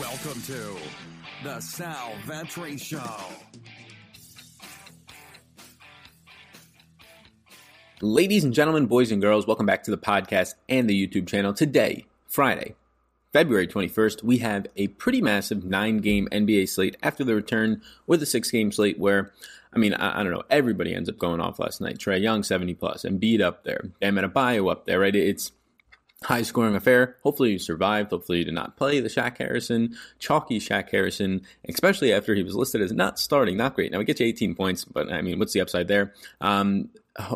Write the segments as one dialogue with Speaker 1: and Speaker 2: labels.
Speaker 1: Welcome to the Sal Vetri Show.
Speaker 2: Ladies and gentlemen, boys and girls, welcome back to the podcast and the YouTube channel. Today, Friday, February 21st, we have a pretty massive nine game NBA slate after the return with a six game slate where, I mean, I, I, don't know, everybody ends up going off last night. Trae Young, 70 and beat up there, Bam Adebayo up there, right? It's high scoring affair. Hopefully you survived. Hopefully you did not play the Shaq Harrison, chalky Shaq Harrison, especially after he was listed as not starting, not great. Now we get you 18 points, but I mean, what's the upside there? Um,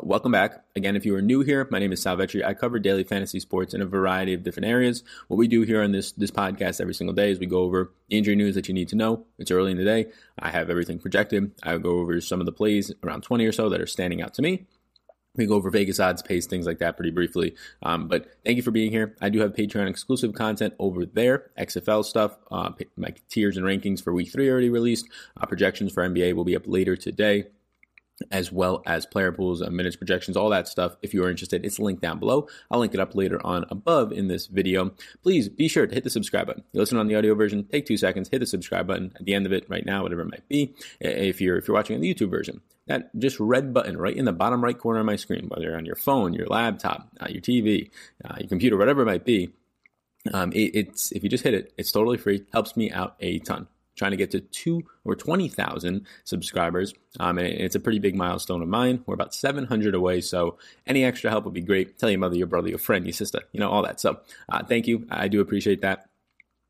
Speaker 2: welcome back. Again, if you are new here, my name is Sal Vetri. I cover daily fantasy sports in a variety of different areas. What we do here on this this podcast every single day is we go over injury news that you need to know. It's early in the day. I have everything projected. I go over some of the plays, around 20 or so, that are standing out to me. We go over Vegas odds, pace, things like that pretty briefly. Um, but thank you for being here. I do have Patreon exclusive content over there, XFL stuff. Uh, my tiers and rankings for week three already released. Uh, projections for NBA will be up later today as well as player pools, minutes projections, all that stuff. If you are interested, it's linked down below. I'll link it up later on above in this video. Please be sure to hit the subscribe button. You listen on the audio version, take two seconds, hit the subscribe button at the end of it right now, whatever it might be. If you're if you're watching on the YouTube version, that just red button right in the bottom right corner of my screen, whether on your phone, your laptop, uh, your TV, uh, your computer, whatever it might be. Um, it, it's if you just hit it, it's totally free. Helps me out a ton trying to get to two or 20,000 subscribers. Um, and it's a pretty big milestone of mine. We're about 700 away. So any extra help would be great. Tell your mother, your brother, your friend, your sister, you know, all that. So uh, thank you. I do appreciate that.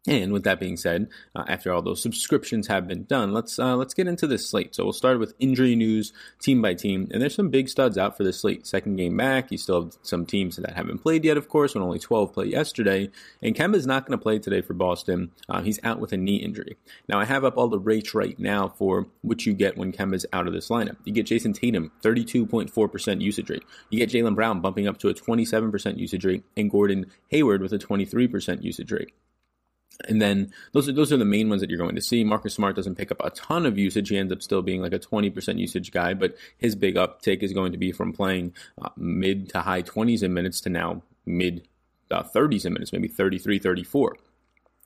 Speaker 2: And with that being said, uh, after all those subscriptions have been done, let's uh, let's get into this slate. So we'll start with injury news, team by team, and there's some big studs out for this slate. Second game back, you still have some teams that haven't played yet, of course, when only 12 played yesterday. And Kemba is not going to play today for Boston. Uh, he's out with a knee injury. Now I have up all the rates right now for what you get when Kemba's out of this lineup. You get Jayson Tatum, 32.4% usage rate. You get Jaylen Brown bumping up to a 27% usage rate, and Gordon Hayward with a 23% usage rate. And then those are those are the main ones that you're going to see. Marcus Smart doesn't pick up a ton of usage. He ends up still being like a 20% usage guy, but his big uptake is going to be from playing uh, mid to high 20s in minutes to now mid uh, 30s in minutes, maybe 33, 34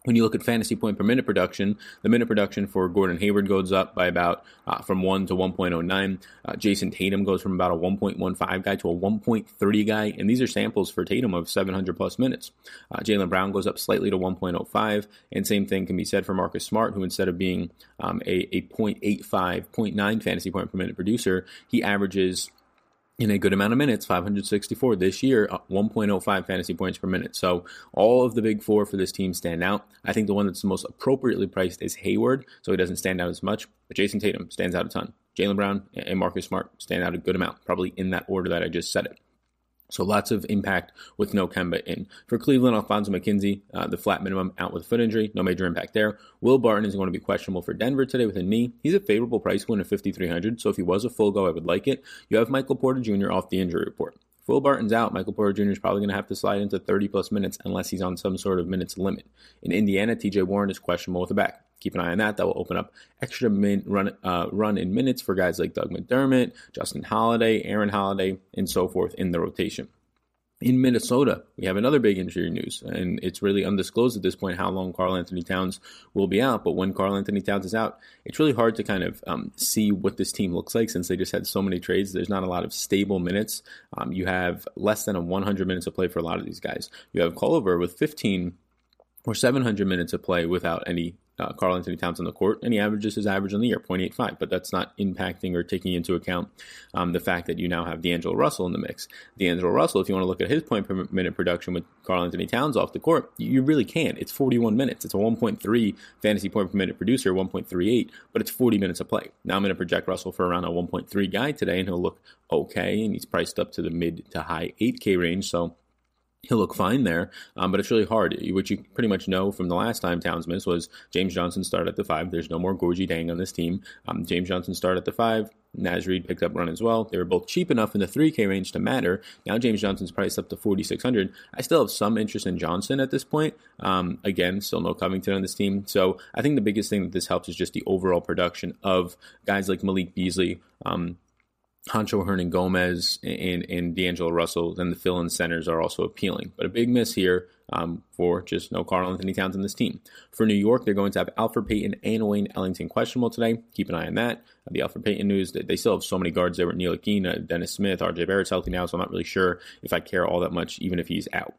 Speaker 2: when you look at fantasy point per minute production, the minute production for Gordon Hayward goes up by about uh, from 1 to 1.09. Uh, Jayson Tatum goes from about a 1.15 guy to a 1.30 guy. And these are samples for Tatum of 700 plus minutes. Uh, Jaylen Brown goes up slightly to 1.05. And same thing can be said for Marcus Smart, who instead of being um, a, a 0.85, 0.9 fantasy point per minute producer, he averages in a good amount of minutes, 564 this year, uh, 1.05 fantasy points per minute. So all of the big four for this team stand out. I think the one that's the most appropriately priced is Hayward, so he doesn't stand out as much. But Jayson Tatum stands out a ton. Jaylen Brown and Marcus Smart stand out a good amount, probably in that order that I just said it. So lots of impact with no Kemba in. For Cleveland, Alfonzo McKinnie, uh, the flat minimum out with foot injury, no major impact there. Will Barton is going to be questionable for Denver today with a knee. He's a favorable price point of 5,300, so if he was a full go, I would like it. You have Michael Porter Jr. off the injury report. Will Barton's out, Michael Porter Jr. is probably going to have to slide into 30 plus minutes unless he's on some sort of minutes limit. In Indiana, TJ Warren is questionable with a back keep an eye on that. That will open up extra min, run uh, run in minutes for guys like Doug McDermott, Justin Holiday, Aaron Holiday, and so forth in the rotation. In Minnesota, we have another big injury news, and it's really undisclosed at this point how long Karl-Anthony Towns will be out. But when Karl-Anthony Towns is out, it's really hard to kind of um, see what this team looks like since they just had so many trades. There's not a lot of stable minutes. Um, you have less than a 100 minutes of play for a lot of these guys. You have Culver with 15 or 700 minutes of play without any uh, Karl-Anthony Towns on the court, and he averages his average on the year, 0.85. But that's not impacting or taking into account um, the fact that you now have D'Angelo Russell in the mix. D'Angelo Russell, if you want to look at his point per minute production with Karl-Anthony Towns off the court, you really can't. It's 41 minutes. It's a 1.3 fantasy point per minute producer, 1.38, but it's 40 minutes of play. Now I'm going to project Russell for around a 1.3 guy today, and he'll look okay, and he's priced up to the mid to high 8K range. So he'll look fine there. Um, but it's really hard. What you pretty much know from the last time Towns missed was James Johnson started at the five. There's no more Gorgui Dieng on this team. Um, James Johnson started at the five. Naz Reid picked up run as well. They were both cheap enough in the 3K range to matter. Now James Johnson's priced up to 4,600. I still have some interest in Johnson at this point. Um, again, still no Covington on this team. So I think the biggest thing that this helps is just the overall production of guys like Malik Beasley. Um, Juancho Hernangomez and, and D'Angelo Russell, then the fill in centers are also appealing. But a big miss here um, for just no Karl-Anthony Towns in this team. For New York, they're going to have Elfrid Payton and Wayne Ellington questionable today. Keep an eye on that. Uh, the Elfrid Payton news, they, still have so many guards there with Ntilikina, uh, Dennis Smith, RJ Barrett's healthy now, so I'm not really sure if I care all that much, even if he's out.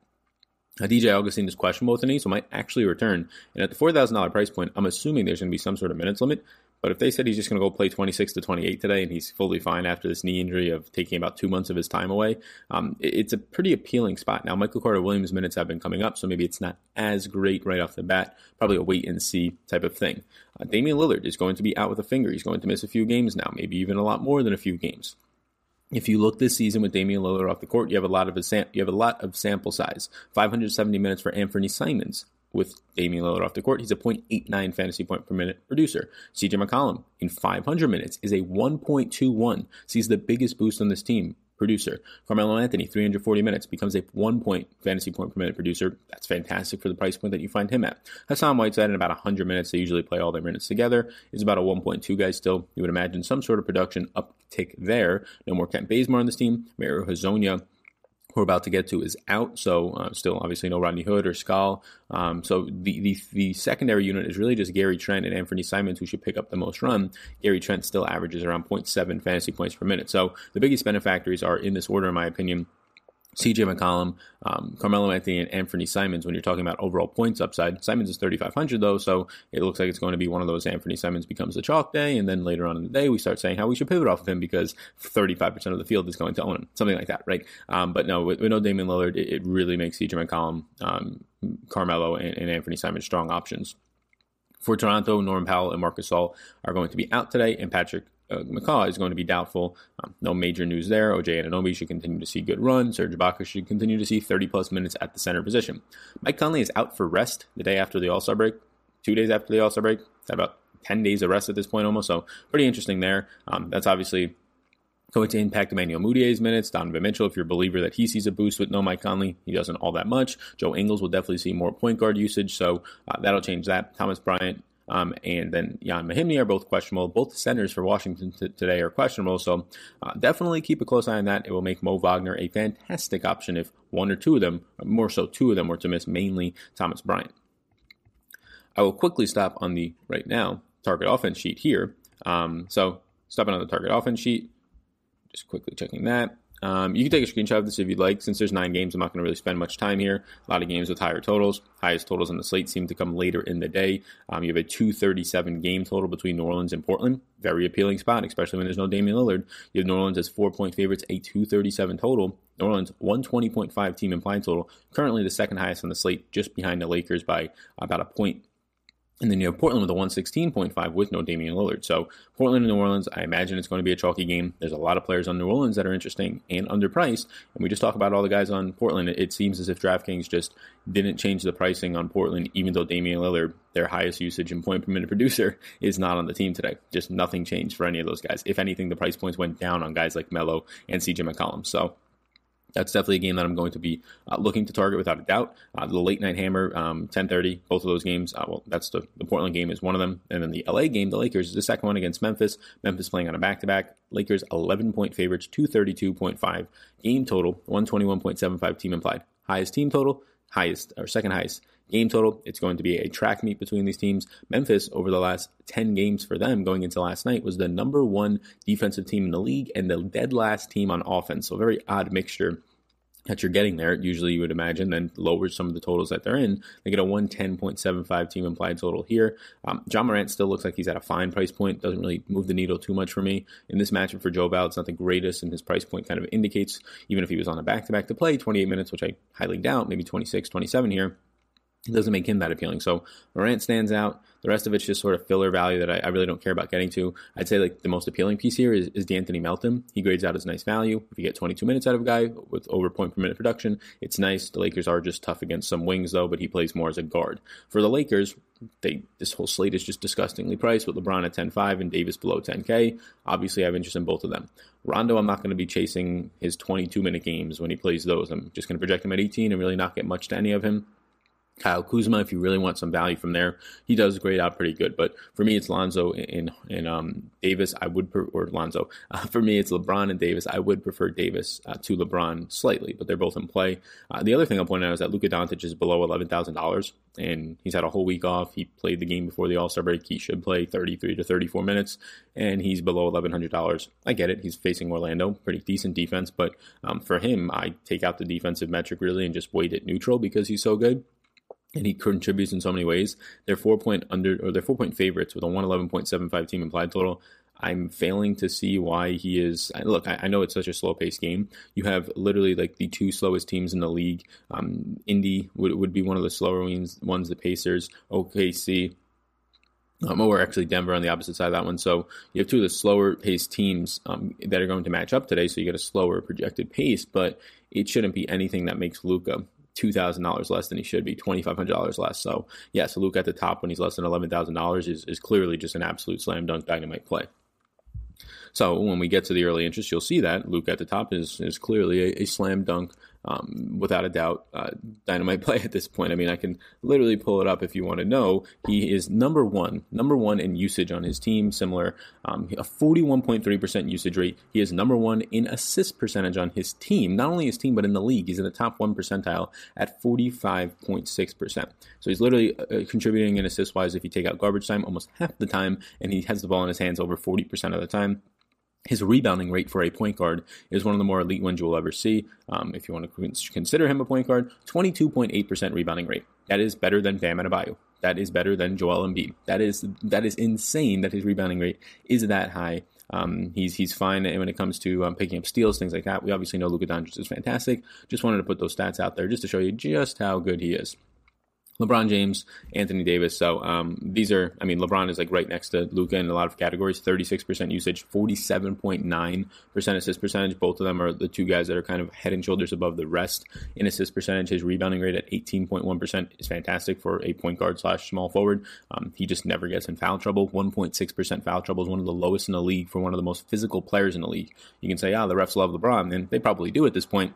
Speaker 2: DJ Augustin is questionable with the knee, so might actually return. And at the $4,000 price point, I'm assuming there's going to be some sort of minutes limit. But if they said he's just going to go play 26 to 28 today and he's fully fine after this knee injury of taking about two months of his time away, um, it's a pretty appealing spot. Now, Michael Carter Williams' minutes have been coming up, so maybe it's not as great right off the bat. Probably a wait and see type of thing. Uh, Damian Lillard is going to be out with a finger. He's going to miss a few games now, maybe even a lot more than a few games if you look this season with Damian Lillard off the court, you have a lot of a sam- you have a lot of sample size. 570 minutes for Anfernee Simons, with Damian Lillard off the court. He's a 0.89 fantasy point per minute producer. CJ McCollum in 500 minutes is a 1.21. Sees the biggest boost on this team producer. Carmelo Anthony, 340 minutes, becomes a one point fantasy point per minute producer. That's fantastic for the price point that you find him at. Hassan Whiteside in about 100 minutes, they usually play all their minutes together, is about a 1.2 guy still. You would imagine some sort of production uptick there. No more Kent Bazemore on this team. Mario Hezonja we're about to get to is out. So uh, still, obviously, no Rodney Hood or Skal. Um, so the, the, the secondary unit is really just Gary Trent and Anfernee Simons who should pick up the most run. Gary Trent still averages around 0.7 fantasy points per minute. So the biggest benefactors are in this order, in my opinion. CJ McCollum, um, Carmelo Anthony, and Anfernee Simons when you're talking about overall points upside. Simons is 3,500 though, so it looks like it's going to be one of those Anfernee Simons becomes a chalk day, and then later on in the day we start saying how we should pivot off of him because 35% of the field is going to own him, something like that, right? Um, but no, with, with, no Damian Lillard, it, it, really makes CJ McCollum, um, Carmelo, and, and Anfernee Simons strong options. For Toronto, Norman Powell and Marcus Gasol are going to be out today, and Patrick uh, McCaw is going to be doubtful. Um, no major news there. OJ Anunoby should continue to see good runs. Serge Ibaka should continue to see 30 plus minutes at the center position. Mike Conley is out for rest the day after the All Star break, two days after the All Star break. about 10 days of rest at this point almost. So pretty interesting there. Um, that's obviously going to impact Emmanuel Mudiay's minutes. Donovan Mitchell, if you're a believer that he sees a boost with no Mike Conley, he doesn't all that much. Joe Ingles will definitely see more point guard usage, so uh, that'll change that. Thomas Bryant um, and then Jan Mahinmi are both questionable. Both centers for Washington t- today are questionable. So uh, definitely keep a close eye on that. It will make Mo Wagner a fantastic option if one or two of them, more so two of them, were to miss, mainly Thomas Bryant. I will quickly stop on the right now target offense sheet here. Um, so stopping on the target offense sheet, just quickly checking that. Um, you can take a screenshot of this if you'd like. Since there's nine games, I'm not going to really spend much time here. A lot of games with higher totals. Highest totals on the slate seem to come later in the day. Um, you have a 237 game total between New Orleans and Portland. Very appealing spot, especially when there's no Damian Lillard. You have New Orleans as four point favorites, a 237 total. New Orleans 120.5 team implied total. Currently the second highest on the slate, just behind the Lakers by about a point and then you have Portland with a 116.5 with no Damian Lillard. So Portland and New Orleans, I imagine it's going to be a chalky game. There's a lot of players on New Orleans that are interesting and underpriced. And we just talk about all the guys on Portland. It seems as if DraftKings just didn't change the pricing on Portland, even though Damian Lillard, their highest usage and point per minute producer, is not on the team today. Just nothing changed for any of those guys. If anything, the price points went down on guys like Melo and CJ McCollum. So that's definitely a game that I'm going to be uh, looking to target without a doubt. Uh, the late night hammer, um, 10:30, both of those games. Uh, well, that's the, the Portland game is one of them, and then the LA game, the Lakers, is the second one against Memphis. Memphis playing on a back to back. Lakers 11 point favorites, 232.5 game total, 121.75 team implied. Highest team total, highest or second highest game total. It's going to be a track meet between these teams. Memphis, over the last 10 games for them going into last night, was the number one defensive team in the league and the dead last team on offense. So, a very odd mixture that you're getting there. Usually, you would imagine, then lowers some of the totals that they're in. They get a 110.75 team implied total here. Um, Ja Morant still looks like he's at a fine price point. Doesn't really move the needle too much for me. In this matchup for Joe Bell, it's not the greatest, and his price point kind of indicates, even if he was on a back to back to play, 28 minutes, which I highly doubt, maybe 26, 27 here it doesn't make him that appealing. So Morant stands out. The rest of it's just sort of filler value that I, I, really don't care about getting to. I'd say like the most appealing piece here is, is De'Anthony Melton. He grades out as nice value. If you get 22 minutes out of a guy with over point per minute production, it's nice. The Lakers are just tough against some wings though, but he plays more as a guard. For the Lakers, they this whole slate is just disgustingly priced with LeBron at 10.5 and Davis below 10K. Obviously, I have interest in both of them. Rondo, I'm not going to be chasing his 22 minute games when he plays those. I'm just going to project him at 18 and really not get much to any of him. Kyle Kuzma, if you really want some value from there, he does grade out pretty good. But for me, it's Lonzo and and um, Davis. I would or Lonzo. Uh, for me, it's LeBron and Davis. I would prefer Davis uh, to LeBron slightly, but they're both in play. Uh, the other thing I'll point out is that Luka Doncic is below eleven thousand dollars, and he's had a whole week off. He played the game before the All Star break. He should play thirty three to thirty four minutes, and he's below eleven hundred dollars. I get it. He's facing Orlando, pretty decent defense, but um, for him, I take out the defensive metric really and just weight it neutral because he's so good and he contributes in so many ways. They're four point under or they're four point favorites with a one eleven point seven five team implied total. I'm failing to see why he is. Look, I, I know it's such a slow paced game. You have literally like the two slowest teams in the league. Um, Indy would, would be one of the slower ones, ones the Pacers, OKC. Um, or actually Denver on the opposite side of that one. So you have two of the slower paced teams um, that are going to match up today. So you get a slower projected pace, but it shouldn't be anything that makes Luka two thousand dollars less than he should be, twenty five hundred dollars less. So yeah, so Luke at the top when he's less than eleven thousand dollars is is clearly just an absolute slam dunk dynamite play. So when we get to the early interest, you'll see that Luke at the top is is clearly a, a slam dunk um, without a doubt, uh, dynamite play at this point. I mean, I can literally pull it up if you want to know. He is number one, number one in usage on his team, similar, um, a 41.3% usage rate. He is number one in assist percentage on his team, not only his team, but in the league. He's in the top one percentile at 45.6%. So he's literally uh, contributing in assist wise if you take out garbage time almost half the time, and he has the ball in his hands over 40% of the time. His rebounding rate for a point guard is one of the more elite ones you will ever see. Um, if you want to consider him a point guard, 22.8% rebounding rate. That is better than Bam Adebayo. That is better than Joel Embiid. That is that is insane that his rebounding rate is that high. Um, he's he's fine when it comes to um, picking up steals, things like that. We obviously know Luka Doncic is fantastic. Just wanted to put those stats out there just to show you just how good he is. LeBron James, Anthony Davis. So um, these are, I mean, LeBron is like right next to Luka in a lot of categories. Thirty-six percent usage, forty-seven point nine percent assist percentage. Both of them are the two guys that are kind of head and shoulders above the rest in assist percentage. His rebounding rate at eighteen point one percent is fantastic for a point guard slash small forward. Um, he just never gets in foul trouble. One point six percent foul trouble is one of the lowest in the league for one of the most physical players in the league. You can say, ah, the refs love LeBron, and they probably do at this point.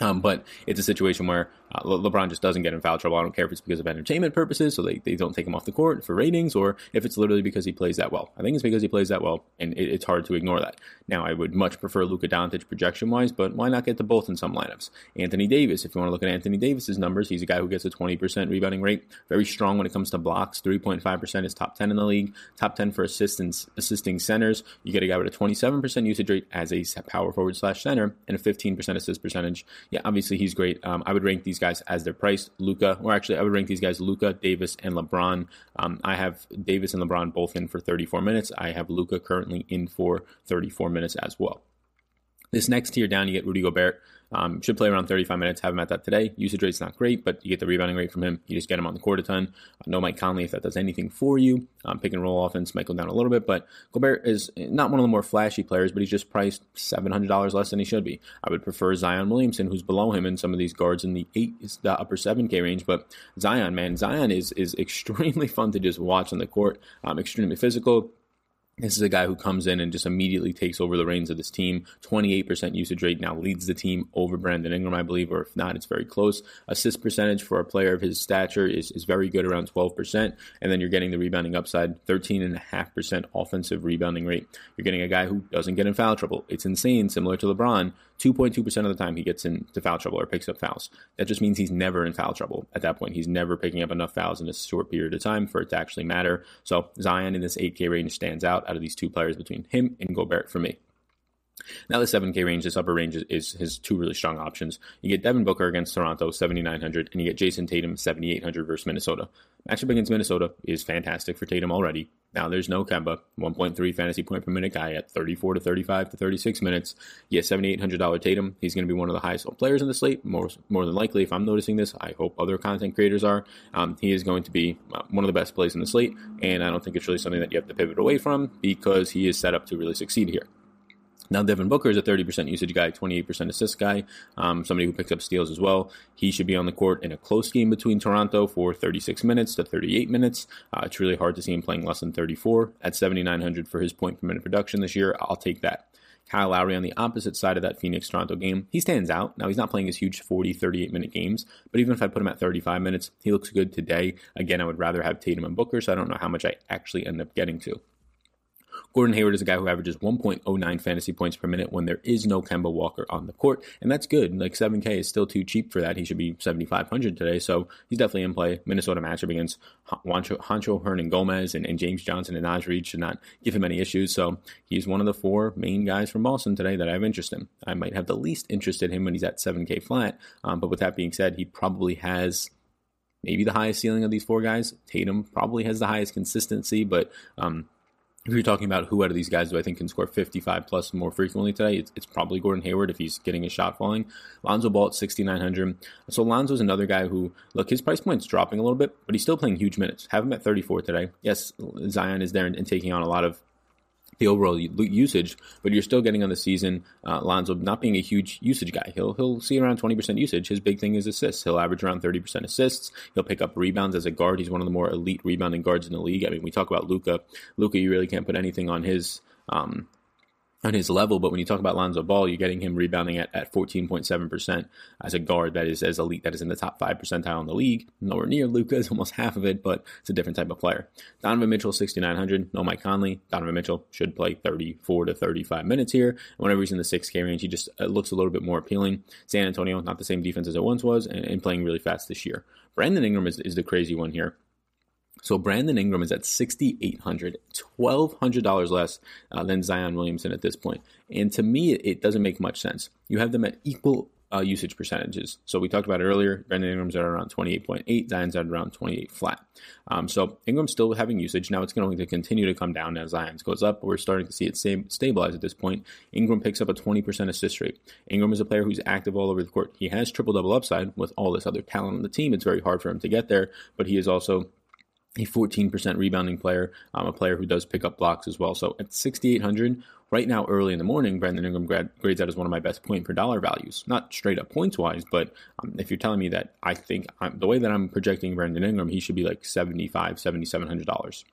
Speaker 2: Um, but it's a situation where uh, Le- LeBron just doesn't get in foul trouble. I don't care if it's because of entertainment purposes, so they, they don't take him off the court for ratings, or if it's literally because he plays that well. I think it's because he plays that well, and it, it's hard to ignore that. Now, I would much prefer Luka Doncic projection wise, but why not get to both in some lineups? Anthony Davis, if you want to look at Anthony Davis's numbers, he's a guy who gets a 20% rebounding rate, very strong when it comes to blocks, 3.5% is top 10 in the league, top 10 for assistance, assisting centers. You get a guy with a 27% usage rate as a power forward slash center and a 15% assist percentage. Yeah, obviously he's great. Um, I would rank these guys as their price. Luka, or actually, I would rank these guys Luka, Davis, and LeBron. Um, I have Davis and LeBron both in for 34 minutes. I have Luka currently in for 34 minutes as well. This next tier down, you get Rudy Gobert. Um, should play around 35 minutes. Have him at that today. Usage rate's not great, but you get the rebounding rate from him. You just get him on the court a ton. Uh, no Mike Conley if that does anything for you. Um, pick and roll offense might go down a little bit, but Gobert is not one of the more flashy players, but he's just priced $700 less than he should be. I would prefer Zion Williamson, who's below him in some of these guards in the eight, the upper 7K range. But Zion, man, Zion is is extremely fun to just watch on the court. Um, extremely physical this is a guy who comes in and just immediately takes over the reins of this team. 28% usage rate now leads the team over Brandon Ingram, I believe, or if not, it's very close. Assist percentage for a player of his stature is, is very good, around 12%. And then you're getting the rebounding upside, 13.5% offensive rebounding rate. You're getting a guy who doesn't get in foul trouble. It's insane, similar to LeBron. 2.2% of the time he gets into foul trouble or picks up fouls. That just means he's never in foul trouble at that point. He's never picking up enough fouls in a short period of time for it to actually matter. So Zion in this 8K range stands out out of these two players between him and Gobert for me. Now the 7K range, this upper range is, is, his two really strong options. You get Devin Booker against Toronto, 7,900, and you get Jayson Tatum, 7,800 versus Minnesota. Matchup against Minnesota is fantastic for Tatum already. Now there's no Kemba, 1.3 fantasy point per minute guy at 34 to 35 to 36 minutes. Yeah, $7,800 Tatum. He's going to be one of the highest players in the slate. More more than likely, if I'm noticing this, I hope other content creators are. Um, he is going to be uh, one of the best plays in the slate, and I don't think it's really something that you have to pivot away from because he is set up to really succeed here. Now, Devin Booker is a 30% usage guy, 28% assist guy, um, somebody who picks up steals as well. He should be on the court in a close game between Toronto for 36 minutes to 38 minutes. Uh, it's really hard to see him playing less than 34 at 7,900 for his point per minute production this year. I'll take that. Kyle Lowry on the opposite side of that Phoenix Toronto game, he stands out. Now, he's not playing his huge 40, 38 minute games, but even if I put him at 35 minutes, he looks good today. Again, I would rather have Tatum and Booker, so I don't know how much I actually end up getting to. Gordon Hayward is a guy who averages 1.09 fantasy points per minute when there is no Kemba Walker on the court, and that's good. Like 7K is still too cheap for that. He should be 7,500 today, so he's definitely in play. Minnesota matchup against Juancho, Juancho Hernangomez and, and James Johnson and Naz Reid should not give him any issues. So he's one of the four main guys from Boston today that I have interest in. I might have the least interest in him when he's at 7K flat, um, but with that being said, he probably has maybe the highest ceiling of these four guys. Tatum probably has the highest consistency, but um, if you're talking about who out of these guys do I think can score 55 plus more frequently today, it's, it's probably Gordon Hayward if he's getting his shot falling. Lonzo Ball at 6,900. So Lonzo's another guy who, look, his price point's dropping a little bit, but he's still playing huge minutes. Have him at 34 today. Yes, Zion is there and, and taking on a lot of the overall usage, but you're still getting on the season. Uh, Lonzo not being a huge usage guy, he'll he'll see around 20% usage. His big thing is assists. He'll average around 30% assists. He'll pick up rebounds as a guard. He's one of the more elite rebounding guards in the league. I mean, we talk about Luka. Luka, you really can't put anything on his um, on his level, but when you talk about Lonzo Ball, you're getting him rebounding at, at 14.7% as a guard that is as elite, that is in the top 5 percentile in the league. Nowhere near Luka is almost half of it, but it's a different type of player. Donovan Mitchell, 6,900. No Mike Conley. Donovan Mitchell should play 34 to 35 minutes here. And whenever he's in the 6K range, he just uh, looks a little bit more appealing. San Antonio, not the same defense as it once was, and, and playing really fast this year. Brandon Ingram is, is the crazy one here. So Brandon Ingram is at sixty eight hundred, twelve hundred dollars less uh, than Zion Williamson at this point. And to me, it, doesn't make much sense. You have them at equal uh, usage percentages. So we talked about it earlier. Brandon Ingram's at around 28.8, Zion's at around 28 flat. Um, so Ingram's still having usage. Now it's going to continue to come down as Zion's goes up. We're starting to see it stabilize at this point. Ingram picks up a 20% assist rate. Ingram is a player who's active all over the court. He has triple double upside with all this other talent on the team. It's very hard for him to get there, but he is also a 14% rebounding player, um, a player who does pick up blocks as well. So at 6,800, right now, early in the morning, Brandon Ingram grad, grades out as one of my best point per dollar values. Not straight up points wise, but um, if you're telling me that I think I'm, the way that I'm projecting Brandon Ingram, he should be like 75 $7,700.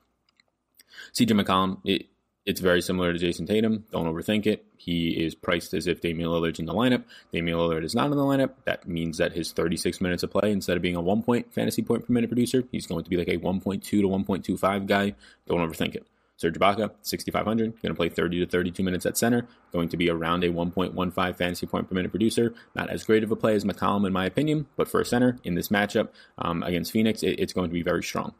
Speaker 2: CJ McCollum, it, it's very similar to Jayson Tatum. Don't overthink it. He is priced as if Damian Lillard's in the lineup. Damian Lillard is not in the lineup. That means that his 36 minutes of play, instead of being a one point fantasy point per minute producer, he's going to be like a 1.2 to 1.25 guy. Don't overthink it. Serge Ibaka, 6,500, going to play 30 to 32 minutes at center, going to be around a 1.15 fantasy point per minute producer. Not as great of a play as McCollum, in my opinion, but for a center in this matchup um, against Phoenix, it, it's going to be very strong.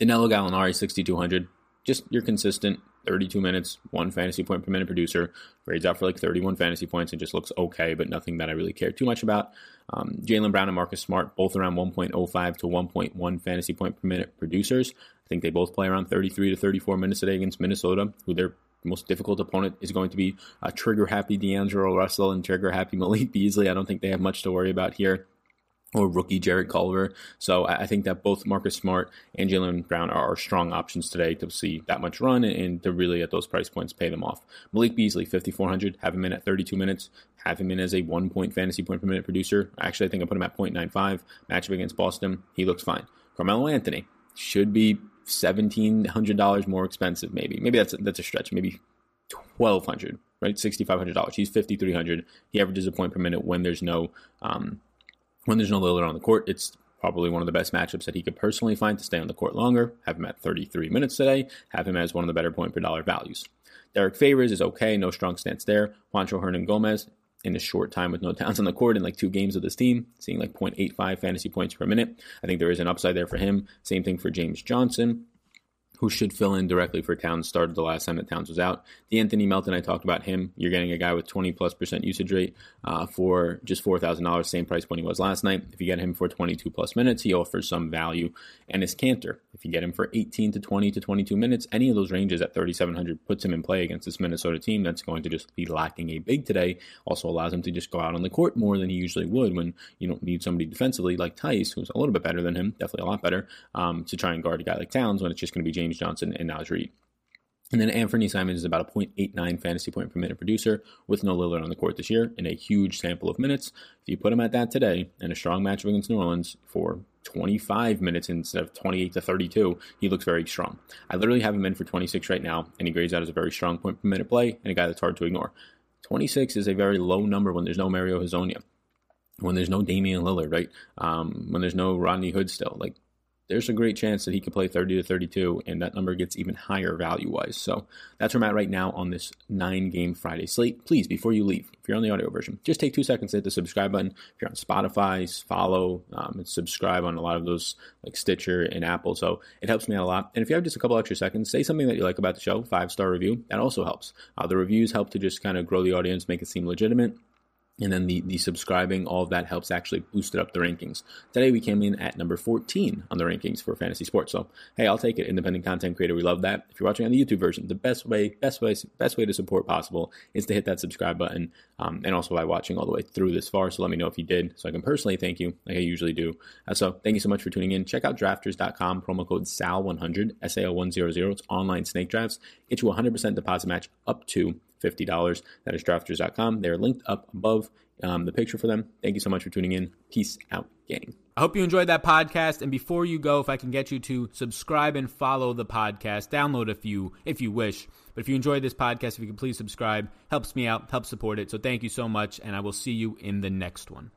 Speaker 2: Danilo Gallinari, 6,200, just your consistent 32 minutes, one fantasy point per minute producer, grades out for like 31 fantasy points and just looks okay, but nothing that I really care too much about. Um, Jaylen Brown and Marcus Smart, both around 1.05 to 1.1 fantasy point per minute producers. I think they both play around 33 to 34 minutes a day against Minnesota, who their most difficult opponent is going to be trigger happy D'Angelo Russell and trigger happy Malik Beasley. I don't think they have much to worry about here or rookie Jarrett Culver. So I think that both Marcus Smart and Jaylen Brown are strong options today to see that much run and to really at those price points pay them off. Malik Beasley, 5,400, have him in at 32 minutes, have him in as a one point fantasy point per minute producer. Actually, I think I put him at 0.95. Matchup against Boston, he looks fine. Carmelo Anthony should be $1,700 more expensive, maybe. Maybe that's a, that's a stretch. Maybe 1200 right? $6,500. He's 5,300. He averages a point per minute when there's no um, when there's no Lillard on the court, it's probably one of the best matchups that he could personally find to stay on the court longer. Have him at 33 minutes today. Have him as one of the better point per dollar values. Derrick Favors is okay, no strong stance there. Juancho Hernan Gomez in a short time with no Towns on the court in like two games of this team, seeing like 0.85 fantasy points per minute. I think there is an upside there for him. Same thing for James Johnson who should fill in directly for Towns started the last time that Towns was out. De'Anthony Melton, I talked about him. You're getting a guy with 20 plus percent usage rate uh, for just $4,000, same price point he was last night. If you get him for 22 plus minutes, he offers some value. And Enes Kanter, if you get him for 18 to 20 to 22 minutes, any of those ranges at 3,700 puts him in play against this Minnesota team that's going to just be lacking a big today. Also allows him to just go out on the court more than he usually would when you don't need somebody defensively like Theis, who's a little bit better than him, definitely a lot better, um, to try and guard a guy like Towns when it's just going to be James James Johnson and Naz Reid. And then Anfernee Simons is about a 0.89 fantasy point per minute producer with no Lillard on the court this year in a huge sample of minutes. If you put him at that today in a strong matchup against New Orleans for 25 minutes instead of 28 to 32, he looks very strong. I literally have him in for 26 right now, and he grades out as a very strong point per minute play and a guy that's hard to ignore. 26 is a very low number when there's no Mario Hezonja, when there's no Damian Lillard, right? Um, when there's no Rodney Hood still. Like there's a great chance that he could play 30 to 32, and that number gets even higher value wise. So that's where I'm at right now on this nine game Friday slate. Please, before you leave, if you're on the audio version, just take two seconds to hit the subscribe button. If you're on Spotify, follow um, and subscribe on a lot of those like Stitcher and Apple. So it helps me out a lot. And if you have just a couple extra seconds, say something that you like about the show, five star review. That also helps. Uh, the reviews help to just kind of grow the audience, make it seem legitimate and then the, the subscribing, all of that helps actually boost it up the rankings. Today we came in at number 14 on the rankings for fantasy sports. So hey, I'll take it. Independent content creator, we love that. If you're watching on the YouTube version, the best way, best way, best way to support possible is to hit that subscribe button, um, and also by watching all the way through this far. So let me know if you did, so I can personally thank you, like I usually do. Uh, so thank you so much for tuning in. Check out Drafters.com promo code SAL100 S A L 100. It's online snake drafts. Get you 100% deposit match up to $50. That is drafters.com. They're linked up above um, the picture for them. Thank you so much for tuning in. Peace out, gang.
Speaker 3: I hope you enjoyed that podcast. And before you go, if I can get you to subscribe and follow the podcast, download a few if you wish. But if you enjoyed this podcast, if you could please subscribe, helps me out, helps support it. So thank you so much, and I will see you in the next one.